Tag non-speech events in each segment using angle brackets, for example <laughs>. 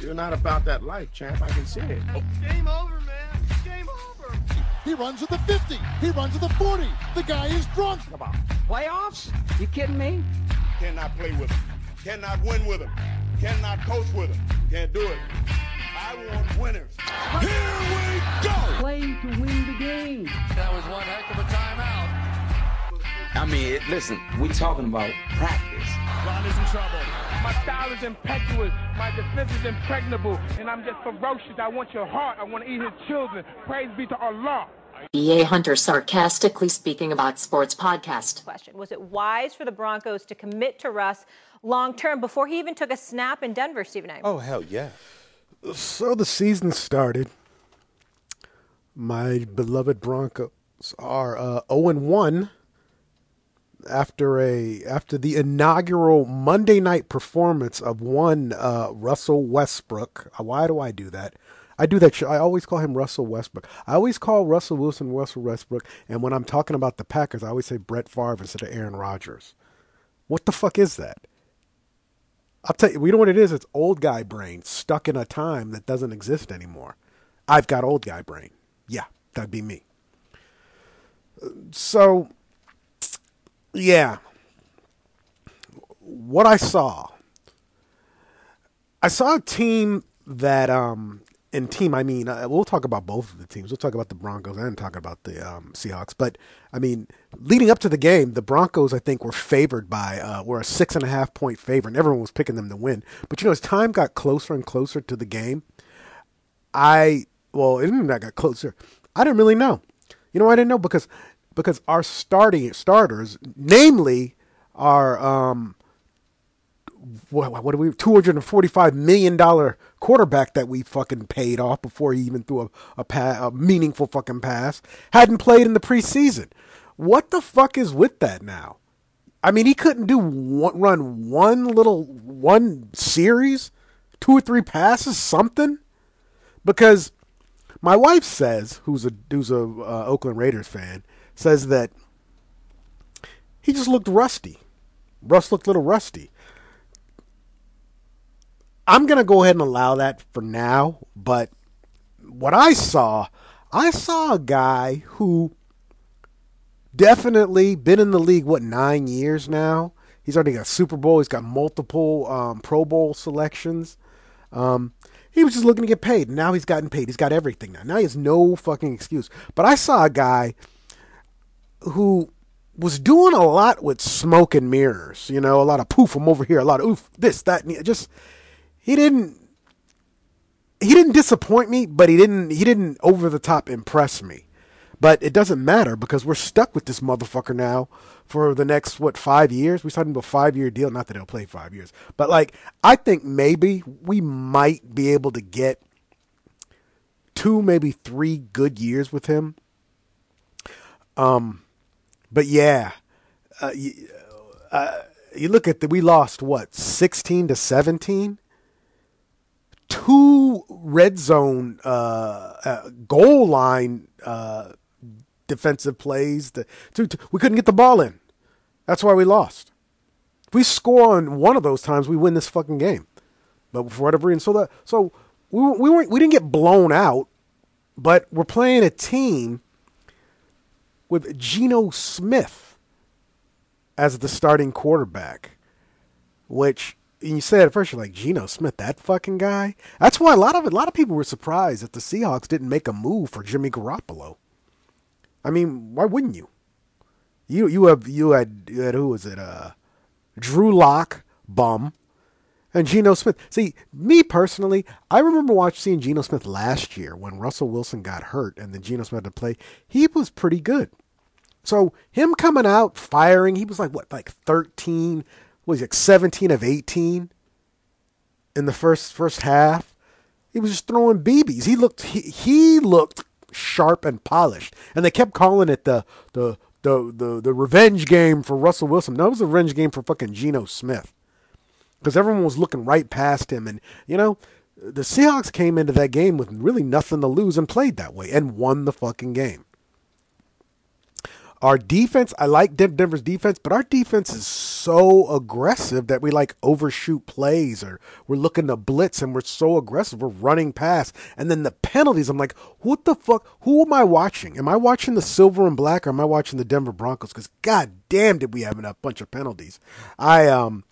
You're not about that life, champ. I can see it. Oh. Game over, man. Game over. He runs at the 50. He runs at the 40. The guy is drunk. Come on. Playoffs? You kidding me? Cannot play with him. Cannot win with him. Cannot coach with him. Can't do it. I want winners. Here we go. Play to win the game. That was one heck of a timeout. I mean, it, listen, we talking about practice. Ron is in trouble. My style is impetuous. My defense is impregnable. And I'm just ferocious. I want your heart. I want to eat his children. Praise be to Allah. B.A. Hunter sarcastically speaking about sports podcast. Question Was it wise for the Broncos to commit to Russ long term before he even took a snap in Denver, Stephen A? Oh, hell yeah. So the season started. My beloved Broncos are uh, 0 and 1 after a after the inaugural Monday night performance of one uh, Russell Westbrook. Uh, Why do I do that? I do that. I always call him Russell Westbrook. I always call Russell Wilson Russell Westbrook, and when I'm talking about the Packers, I always say Brett Favre instead of Aaron Rodgers. What the fuck is that? I'll tell you. We know what it is. It's old guy brain stuck in a time that doesn't exist anymore. I've got old guy brain. Yeah, that'd be me. So, yeah. What I saw, I saw a team that, um, and team, I mean, uh, we'll talk about both of the teams. We'll talk about the Broncos and talk about the um, Seahawks. But I mean, leading up to the game, the Broncos, I think, were favored by, uh, were a six and a half point favorite, and everyone was picking them to win. But you know, as time got closer and closer to the game, I well, it didn't that got closer. I didn't really know. You know, I didn't know because because our starting starters, namely our um, what, what do we two hundred and forty five million dollar quarterback that we fucking paid off before he even threw a a, pa- a meaningful fucking pass, hadn't played in the preseason. What the fuck is with that now? I mean, he couldn't do one, run one little one series, two or three passes, something because my wife says, who's a who's a uh, Oakland Raiders fan, says that he just looked rusty. Russ looked a little rusty. I'm gonna go ahead and allow that for now, but what I saw, I saw a guy who definitely been in the league what nine years now. He's already got Super Bowl. He's got multiple um, Pro Bowl selections. Um, he was just looking to get paid. Now he's gotten paid. He's got everything now. Now he has no fucking excuse. But I saw a guy who was doing a lot with smoke and mirrors. You know, a lot of poof from over here, a lot of oof, this, that, just he didn't he didn't disappoint me, but he didn't he didn't over the top impress me. But it doesn't matter because we're stuck with this motherfucker now for the next what five years. We signed him a five year deal. Not that he'll play five years, but like I think maybe we might be able to get two, maybe three good years with him. Um, but yeah, uh, you, uh, you look at the we lost what sixteen to seventeen. Two red zone uh, uh, goal line uh, defensive plays. We couldn't get the ball in. That's why we lost. If we score on one of those times, we win this fucking game. But for whatever reason, so the so we we weren't we didn't get blown out, but we're playing a team with Geno Smith as the starting quarterback, which you said at first you're like Geno Smith, that fucking guy. That's why a lot of a lot of people were surprised that the Seahawks didn't make a move for Jimmy Garoppolo. I mean, why wouldn't you? You you have you had you had who was it? Uh, Drew Lock, bum, and Geno Smith. See, me personally, I remember watching seeing Geno Smith last year when Russell Wilson got hurt and then Geno Smith had to play. He was pretty good. So him coming out firing, he was like what, like thirteen? Was like seventeen of eighteen in the first first half? He was just throwing BBs. He looked he, he looked sharp and polished, and they kept calling it the the the the, the revenge game for Russell Wilson. No, it was a revenge game for fucking Geno Smith because everyone was looking right past him, and you know the Seahawks came into that game with really nothing to lose and played that way and won the fucking game. Our defense, I like Denver's defense, but our defense is so aggressive that we like overshoot plays or we're looking to blitz and we're so aggressive. We're running past. And then the penalties, I'm like, what the fuck? Who am I watching? Am I watching the silver and black or am I watching the Denver Broncos? Because god damn did we have a bunch of penalties. I um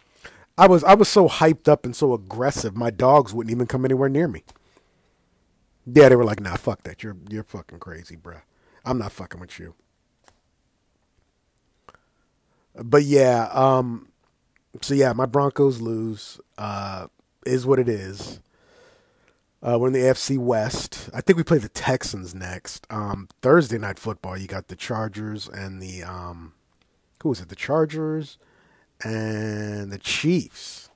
I was I was so hyped up and so aggressive, my dogs wouldn't even come anywhere near me. Yeah, they were like, nah, fuck that. You're you're fucking crazy, bruh. I'm not fucking with you. But yeah, um, so yeah, my Broncos lose. Uh, is what it is. Uh, we're in the AFC West. I think we play the Texans next. Um, Thursday night football. You got the Chargers and the um, who is it? The Chargers and the Chiefs.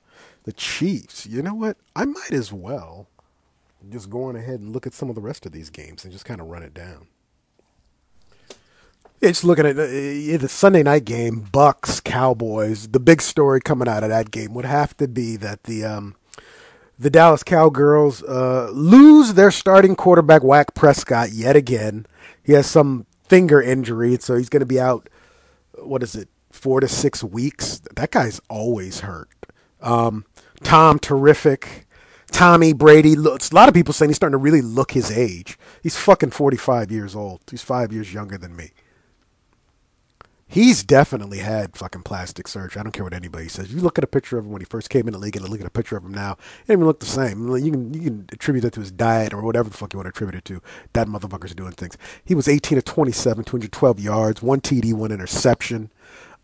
The Chiefs. You know what? I might as well just go on ahead and look at some of the rest of these games and just kind of run it down. Yeah, just looking at the Sunday night game, Bucks Cowboys. The big story coming out of that game would have to be that the um, the Dallas Cowgirls uh, lose their starting quarterback, Whack Prescott, yet again. He has some finger injury, so he's going to be out. What is it? Four to six weeks. That guy's always hurt. Um, Tom, terrific. Tommy Brady looks. A lot of people saying he's starting to really look his age. He's fucking forty five years old. He's five years younger than me. He's definitely had fucking plastic surgery. I don't care what anybody says. You look at a picture of him when he first came in the league and look at a picture of him now, he doesn't even look the same. You can you can attribute that to his diet or whatever the fuck you want to attribute it to. That motherfucker's doing things. He was 18 to 27, 212 yards, one TD, one interception.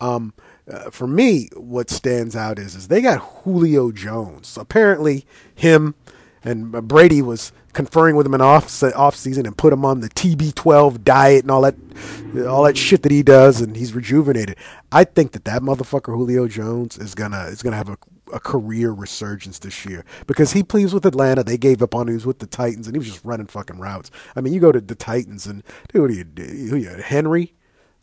Um, uh, for me, what stands out is is they got Julio Jones. Apparently, him and Brady was conferring with him in off off season and put him on the TB12 diet and all that all that shit that he does, and he's rejuvenated. I think that that motherfucker Julio Jones is gonna is gonna have a, a career resurgence this year because he plays with Atlanta. They gave up on him. He was with the Titans, and he was just running fucking routes. I mean, you go to the Titans and dude, what do you, who you Henry.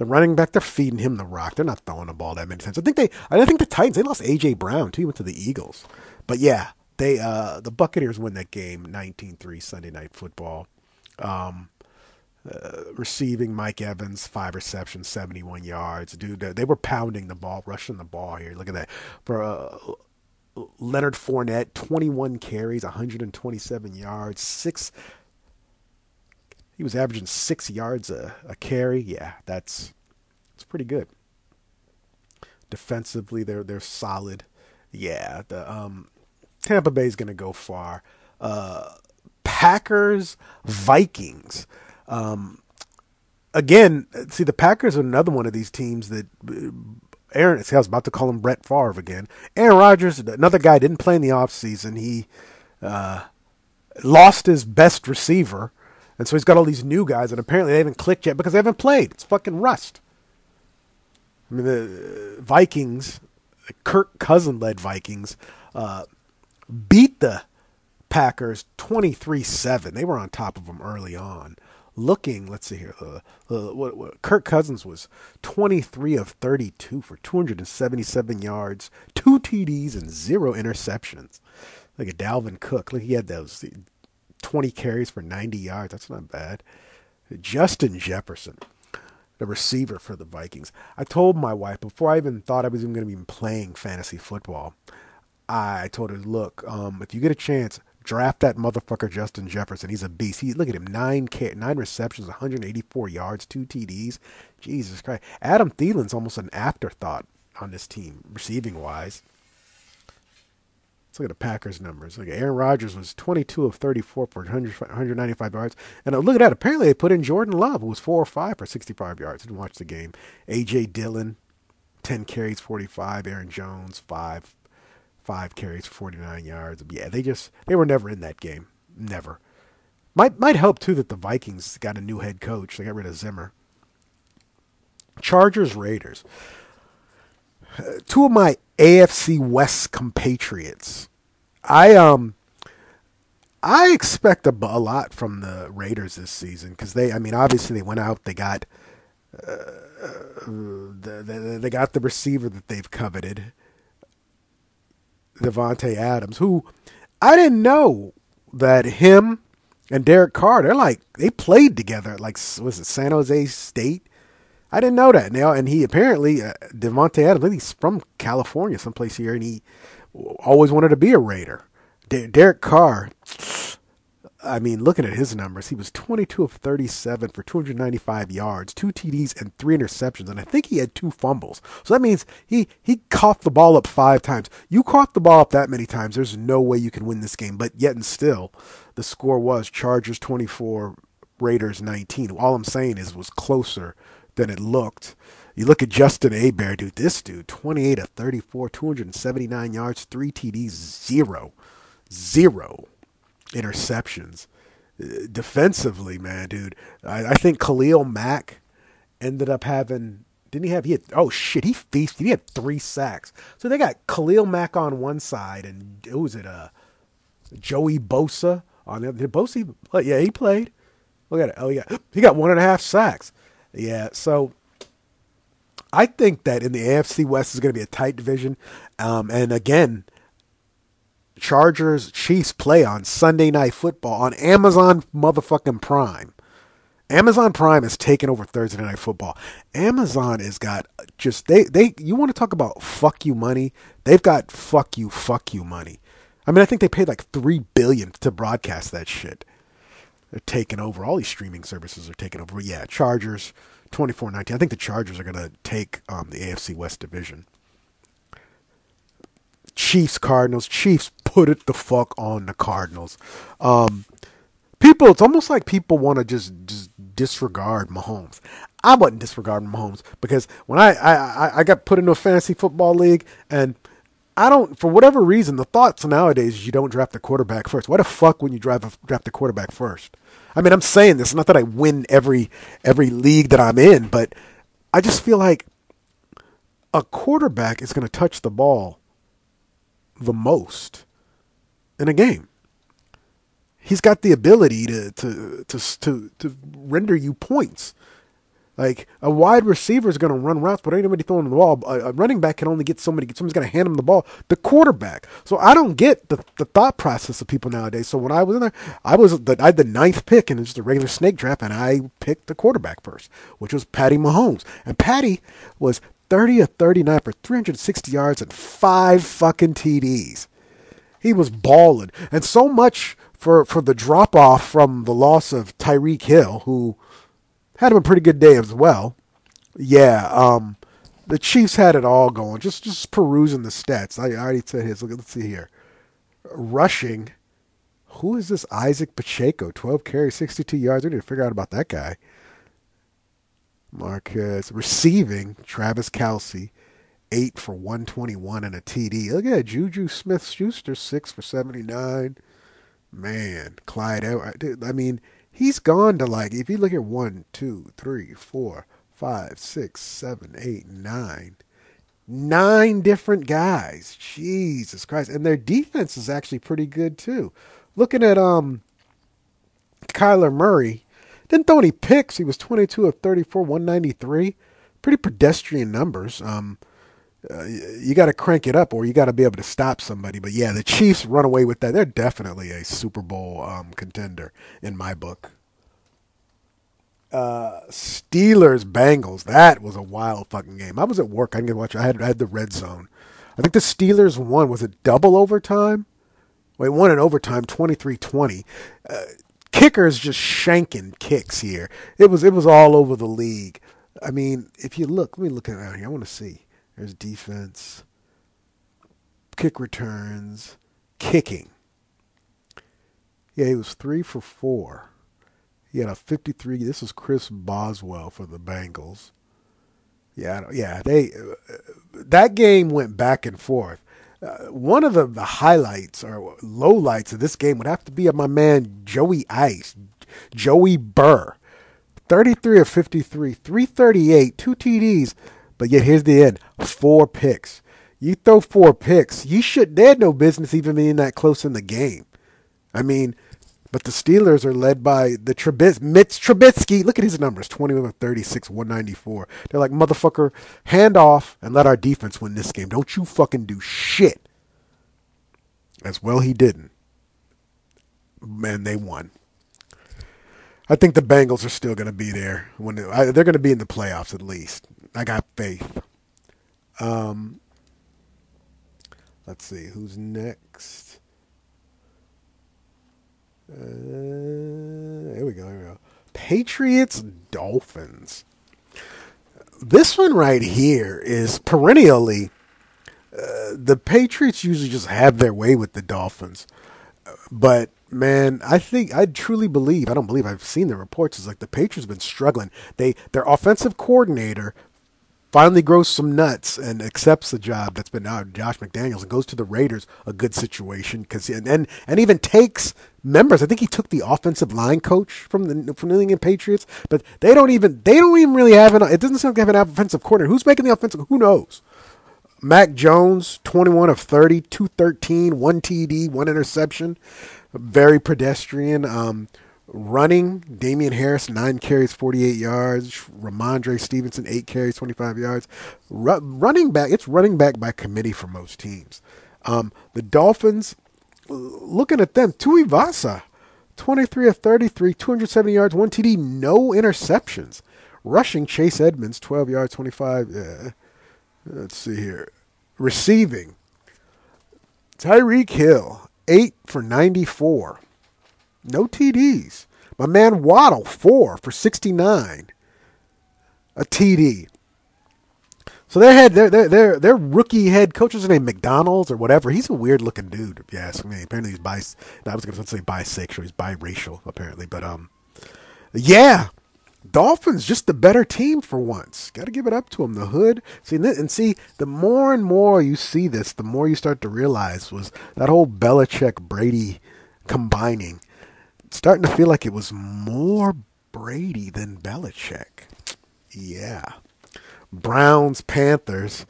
The running back, they're feeding him the rock. They're not throwing the ball that many times. I think they, I think the Titans, they lost AJ Brown too. He went to the Eagles, but yeah, they uh, the Buccaneers win that game 19-3 Sunday night football. Um, uh, receiving Mike Evans five receptions, 71 yards. Dude, they were pounding the ball, rushing the ball here. Look at that. For uh, Leonard Fournette, 21 carries, 127 yards, six. He was averaging six yards a, a carry. Yeah, that's it's pretty good. Defensively, they're they're solid. Yeah, the um, Tampa Bay is going to go far. Uh, Packers, Vikings. Um, again, see, the Packers are another one of these teams that uh, Aaron, I was about to call him Brett Favre again. Aaron Rodgers, another guy, didn't play in the offseason. He uh, lost his best receiver. And so he's got all these new guys, and apparently they haven't clicked yet because they haven't played. It's fucking rust. I mean, the Vikings, Kirk Cousin led Vikings, uh, beat the Packers 23 7. They were on top of them early on. Looking, let's see here. Uh, uh, what, what, Kirk Cousins was 23 of 32 for 277 yards, two TDs, and zero interceptions. Like a Dalvin Cook. Look, he had those 20 carries for 90 yards. That's not bad. Justin Jefferson, the receiver for the Vikings. I told my wife before I even thought I was even going to be playing fantasy football. I told her, look, um, if you get a chance, draft that motherfucker Justin Jefferson. He's a beast. He look at him nine nine receptions, 184 yards, two TDs. Jesus Christ. Adam Thielen's almost an afterthought on this team, receiving wise. Let's look at the Packers numbers. Look, Aaron Rodgers was 22 of 34 for 100, 195 yards. And uh, look at that. Apparently, they put in Jordan Love, who was 4 or 5 for 65 yards. Didn't watch the game. A.J. Dillon, 10 carries, 45. Aaron Jones, 5 five carries for 49 yards. Yeah, they just they were never in that game. Never. Might might help too that the Vikings got a new head coach. They got rid of Zimmer. Chargers Raiders. Uh, two of my AFC West compatriots. I um I expect a, a lot from the Raiders this season because they I mean obviously they went out they got uh, the, the, they got the receiver that they've coveted Davante Adams, who I didn't know that him and Derek Carr, they're like they played together. Like was it San Jose State? I didn't know that. Now, and he apparently uh, Davante Adams. He's from California, someplace here, and he always wanted to be a Raider. De- Derek Carr. I mean, looking at his numbers, he was 22 of 37 for 295 yards, two TDs, and three interceptions, and I think he had two fumbles. So that means he he caught the ball up five times. You caught the ball up that many times, there's no way you can win this game. But yet and still, the score was Chargers 24, Raiders 19. All I'm saying is it was closer than it looked. You look at Justin Abear, dude. This dude, 28 of 34, 279 yards, three TDs, zero, zero interceptions. Uh, Defensively, man, dude, I, I think Khalil Mack ended up having. Didn't he have? He had. Oh shit, he feasted. He had three sacks. So they got Khalil Mack on one side, and who was it? Uh, Joey Bosa on the other. Did Bosa? Yeah, he played. Look at it. Oh yeah, he got one and a half sacks. Yeah, so I think that in the AFC West is going to be a tight division. Um, and again, Chargers Chiefs play on Sunday Night Football on Amazon motherfucking Prime. Amazon Prime has taken over Thursday Night Football. Amazon has got just they they you want to talk about fuck you money? They've got fuck you fuck you money. I mean, I think they paid like three billion to broadcast that shit. They're taking over. All these streaming services are taking over. Yeah, Chargers, 24-19. I think the Chargers are going to take um, the AFC West division. Chiefs, Cardinals. Chiefs put it the fuck on the Cardinals. Um, people, it's almost like people want to just just disregard Mahomes. I wasn't disregarding Mahomes because when I, I I got put into a fantasy football league and I don't, for whatever reason, the thoughts nowadays you don't draft the quarterback first. What the fuck when you draft draft the quarterback first? I mean, I'm saying this not that I win every every league that I'm in, but I just feel like a quarterback is going to touch the ball the most in a game. He's got the ability to to to to, to render you points. Like a wide receiver is going to run routes, but ain't nobody throwing the ball. A, a running back can only get so many. Someone's going to hand him the ball. The quarterback. So I don't get the, the thought process of people nowadays. So when I was in there, I was the, I had the ninth pick in just a regular snake draft, and I picked the quarterback first, which was Patty Mahomes. And Patty was 30 of 39 for 360 yards and five fucking TDs. He was balling, and so much for for the drop off from the loss of Tyreek Hill, who had him a pretty good day as well. Yeah, um, the Chiefs had it all going. Just just perusing the stats. I already said his. Look, let's see here. Rushing. Who is this Isaac Pacheco? 12 carries, 62 yards. We need to figure out about that guy. Marquez. Receiving, Travis Kelce. 8 for 121 and a TD. Look at that. Juju Smith Schuster, 6 for 79. Man, Clyde. I mean, he's gone to like if you look at one, two, three, four, five, six, seven, eight, nine, nine different guys. Jesus Christ, and their defense is actually pretty good too. Looking at um, Kyler Murray didn't throw any picks. He was twenty two of thirty four, one ninety three. Pretty pedestrian numbers. Um, uh, you got to crank it up or you got to be able to stop somebody. But yeah, the Chiefs run away with that. They're definitely a Super Bowl um, contender in my book. Uh, Steelers Bengals. That was a wild fucking game. I was at work. I didn't get to watch. I had I had the red zone. I think the Steelers won. Was it double overtime? Wait, won in overtime, 23-20. Uh, kickers just shanking kicks here. It was it was all over the league. I mean, if you look, let me look around here. I want to see. There's defense, kick returns, kicking. Yeah, he was three for four. He had a 53. This is Chris Boswell for the Bengals. Yeah, yeah. They uh, that game went back and forth. Uh, one of the, the highlights or lowlights of this game would have to be of my man Joey Ice, Joey Burr, 33 of 53, 338, two TDs. But yet here's the end: four picks. You throw four picks, you should. They had no business even being that close in the game. I mean, but the Steelers are led by the Trubis, Mitch Trubisky. Look at his numbers: twenty-one of thirty-six, one ninety-four. They're like motherfucker, hand off and let our defense win this game. Don't you fucking do shit. As well, he didn't. And they won. I think the Bengals are still going to be there when uh, they're going to be in the playoffs at least. I got faith. Um, let's see who's next. Uh, here we go. Here we go. Patriots Dolphins. This one right here is perennially. Uh, the Patriots usually just have their way with the Dolphins, but man, I think I truly believe. I don't believe I've seen the reports. It's like the Patriots have been struggling. They their offensive coordinator finally grows some nuts and accepts the job that's been out Josh McDaniels and goes to the Raiders a good situation because and, and and even takes members. I think he took the offensive line coach from the from the New England Patriots, but they don't even they don't even really have an. It doesn't seem like have an offensive coordinator. Who's making the offensive? Who knows? Mac Jones, 21 of 30, 213, one TD, one interception. Very pedestrian. Um, running, Damien Harris, nine carries, 48 yards. Rhamondre Stevenson, eight carries, 25 yards. Ru- running back, it's running back by committee for most teams. Um, the Dolphins, looking at them, Tuivasa, 23 of 33, 270 yards, one TD, no interceptions. Rushing, Chase Edmonds, 12 yards, 25. Uh, let's see here. Receiving, Tyreek Hill, 8 for 94. No TDs. My man Waddle, 4 for 69. A TD. So their head, their their their, their rookie head coach is named McDonald's or whatever. He's a weird looking dude, if you ask me. Apparently he's bis. I was going to say bisexual. He's biracial apparently, but um, yeah. Dolphins just the better team for once. Got to give it up to them. The hood. See and see the more and more you see this, the more you start to realize was that whole Belichick Brady combining. Starting to feel like it was more Brady than Belichick. Yeah. Browns Panthers.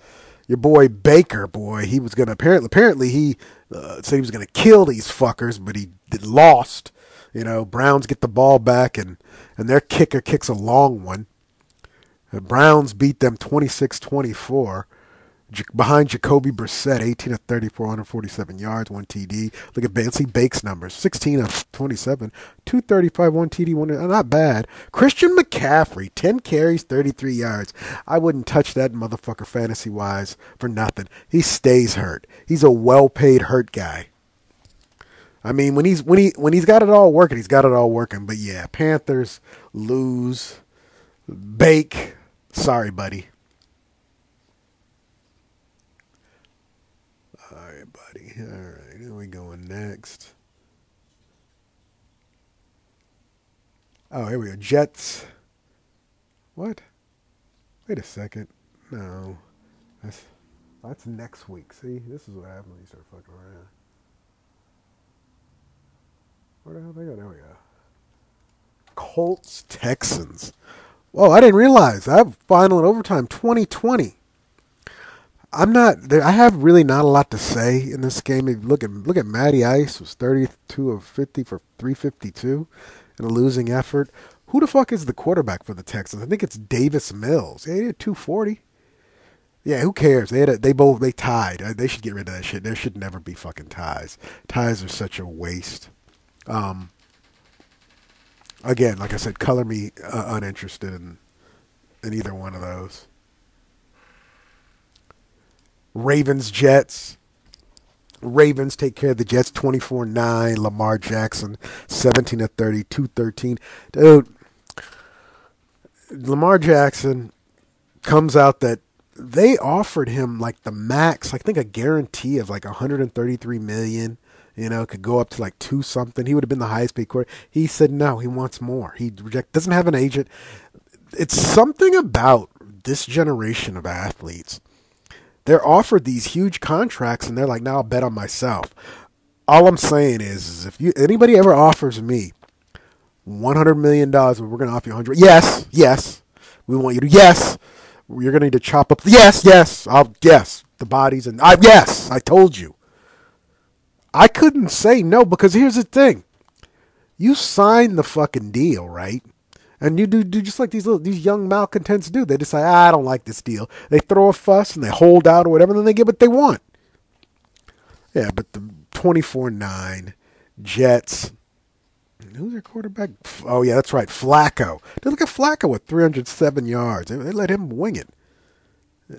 Your boy Baker, boy, he was gonna apparently apparently he uh, said he was gonna kill these fuckers, but he lost. You know, Browns get the ball back and and their kicker kicks a long one. The Browns beat them 26-24 behind Jacoby Brissett, 18 of 34, 147 yards, one TD. Look at Bancy Bake's numbers, 16 of 27, 235, one TD, one. Uh, not bad. Christian McCaffrey, 10 carries, 33 yards. I wouldn't touch that motherfucker fantasy wise for nothing. He stays hurt. He's a well-paid hurt guy. I mean, when he's when he when he's got it all working, he's got it all working. But yeah, Panthers lose. Bake, sorry, buddy. All right, buddy. All right, here we going next. Oh, here we go. Jets. What? Wait a second. No, that's that's next week. See, this is what happens when you start fucking around. Where the hell they go? There we go. Colts Texans. Whoa, I didn't realize that final in overtime 2020. I'm not. I have really not a lot to say in this game. Look at look at Matty Ice was 32 of 50 for 352 in a losing effort. Who the fuck is the quarterback for the Texans? I think it's Davis Mills. Yeah, he had 240. Yeah, who cares? They had a, they both they tied. They should get rid of that shit. There should never be fucking ties. Ties are such a waste. Um, again, like I said, color me uh, uninterested in in either one of those. Ravens Jets. Ravens take care of the Jets 24 9. Lamar Jackson 17 to 30, 213. Dude, Lamar Jackson comes out that they offered him like the max, I think a guarantee of like 133 million you know, could go up to like two something. He would have been the highest paid quarterback. He said no, he wants more. He reject doesn't have an agent. It's something about this generation of athletes. They're offered these huge contracts and they're like, now I'll bet on myself. All I'm saying is, is if you anybody ever offers me one hundred million dollars, we're gonna offer you hundred. Yes, yes. We want you to yes. You're gonna need to chop up. Yes, yes. I'll yes the bodies and I yes. I told you. I couldn't say no because here's the thing. You signed the fucking deal, right? And you do, do just like these little these young malcontents do. They decide, ah, I don't like this deal. They throw a fuss and they hold out or whatever, and then they get what they want. Yeah, but the twenty four nine Jets, Who's their quarterback? Oh yeah, that's right, Flacco. Dude, look at Flacco with 307 yards. They, they let him wing it.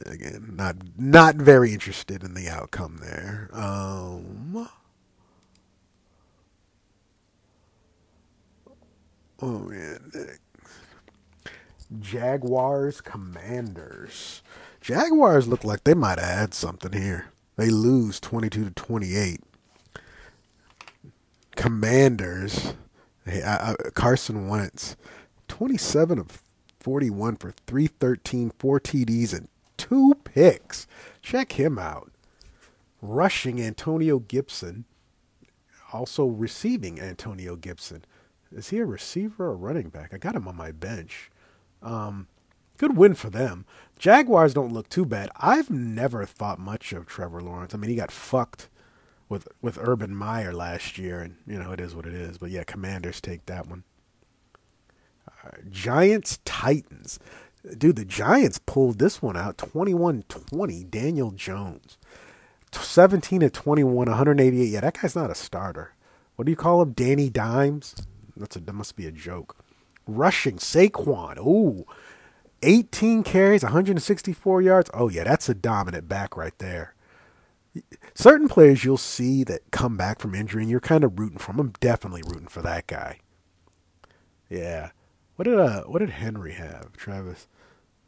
Again, not not very interested in the outcome there. Um, oh man, Jaguars Commanders. Jaguars look like they might add something here. They lose 22 to 28. Commanders. Hey, I, I, Carson Wentz, 27 of 41 for 313, four TDs, and two picks. Check him out. Rushing Antonio Gibson, also receiving Antonio Gibson. Is he a receiver or running back? I got him on my bench. Um, good win for them. Jaguars don't look too bad. I've never thought much of Trevor Lawrence. I mean, he got fucked with with Urban Meyer last year, and you know it is what it is. But yeah, Commanders take that one. Uh, Giants Titans. Dude, the Giants pulled this one out 21 20. Daniel Jones. 17 to 21, 188. Yeah, that guy's not a starter. What do you call him? Danny Dimes? That's a, that must be a joke. Rushing Saquon. Ooh. 18 carries, 164 yards. Oh, yeah, that's a dominant back right there. Certain players you'll see that come back from injury and you're kind of rooting for them. I'm definitely rooting for that guy. Yeah. What did uh what did Henry have, Travis?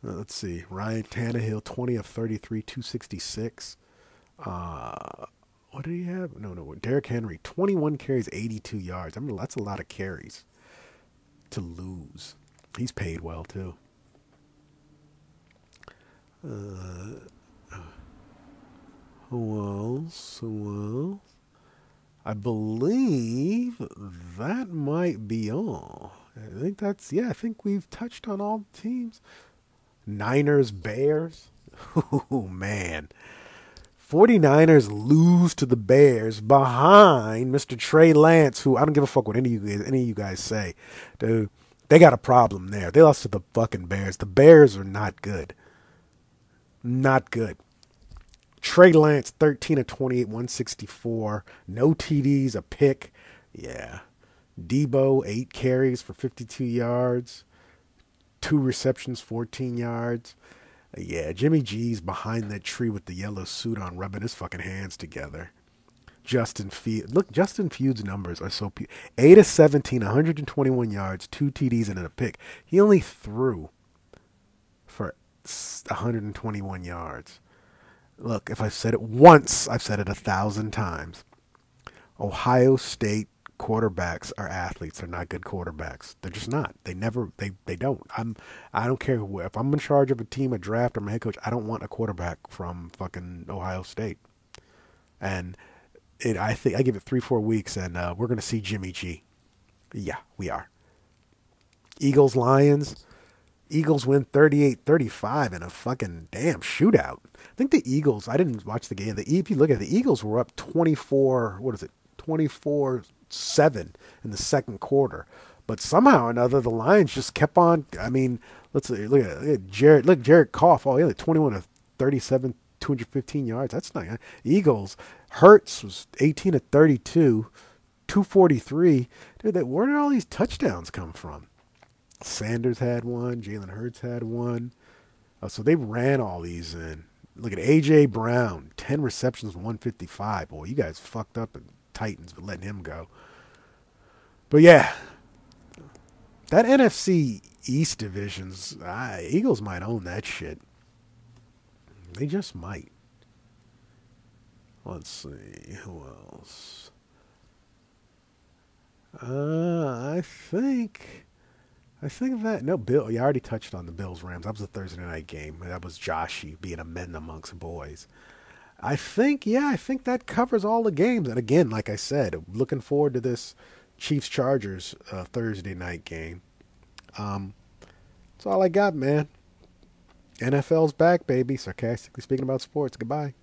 Uh, let's see. Ryan Tannehill, 20 of 33, 266. Uh, what did he have? No, no. Derrick Henry, 21 carries, 82 yards. I mean, that's a lot of carries to lose. He's paid well, too. Uh, who else? Who else? I believe that might be all. I think that's, yeah, I think we've touched on all the teams. Niners, Bears. <laughs> Oh, man. 49ers lose to the Bears behind Mr. Trey Lance, who I don't give a fuck what any of you guys, any of you guys say. Dude, they got a problem there. They lost to the fucking Bears. The Bears are not good. Not good. Trey Lance, 13 of 28, 164. No TDs, a pick. Yeah. Deebo, eight carries for 52 yards two receptions, 14 yards. Yeah, Jimmy G's behind that tree with the yellow suit on, rubbing his fucking hands together. Justin Fields. Look, Justin Fields' numbers are so. Pe- 8 of 17, 121 yards, two TDs, and a pick. He only threw for 121 yards. Look, if I've said it once, I've said it a thousand times. Ohio State quarterbacks are athletes. They're not good quarterbacks. They're just not. They never. They they don't. I'm. I don't care who. If I'm in charge of a team, a draft, or my head coach, I don't want a quarterback from fucking Ohio State. And it. I think I give it three four weeks, and uh, we're gonna see Jimmy G. Yeah, we are. Eagles Lions. Eagles win 38-35 in a fucking damn shootout. I think the Eagles, I didn't watch the game. The if you look at it, the Eagles were up 24, what is it? 24 seven in the second quarter. But somehow or another, the Lions just kept on. I mean, let's look at, look at Jared. Look, Jared Goff. Oh, yeah, 21 to 37, 215 yards. That's not Eagles. Hurts was 18 to 32, 243. Dude, where did all these touchdowns come from? Sanders had one. Jalen Hurts had one. Uh, so they ran all these in. Look at AJ Brown, 10 receptions, 155. Boy, you guys fucked up and Titans, but letting him go. But yeah, that NFC East divisions, uh, Eagles might own that shit. They just might. Let's see who else. Uh, I think, I think that no Bill. You already touched on the Bills Rams. That was a Thursday night game. That was Joshy being a men amongst boys. I think, yeah, I think that covers all the games. And again, like I said, looking forward to this Chiefs Chargers uh, Thursday night game. Um, that's all I got, man. NFL's back, baby. Sarcastically speaking about sports. Goodbye.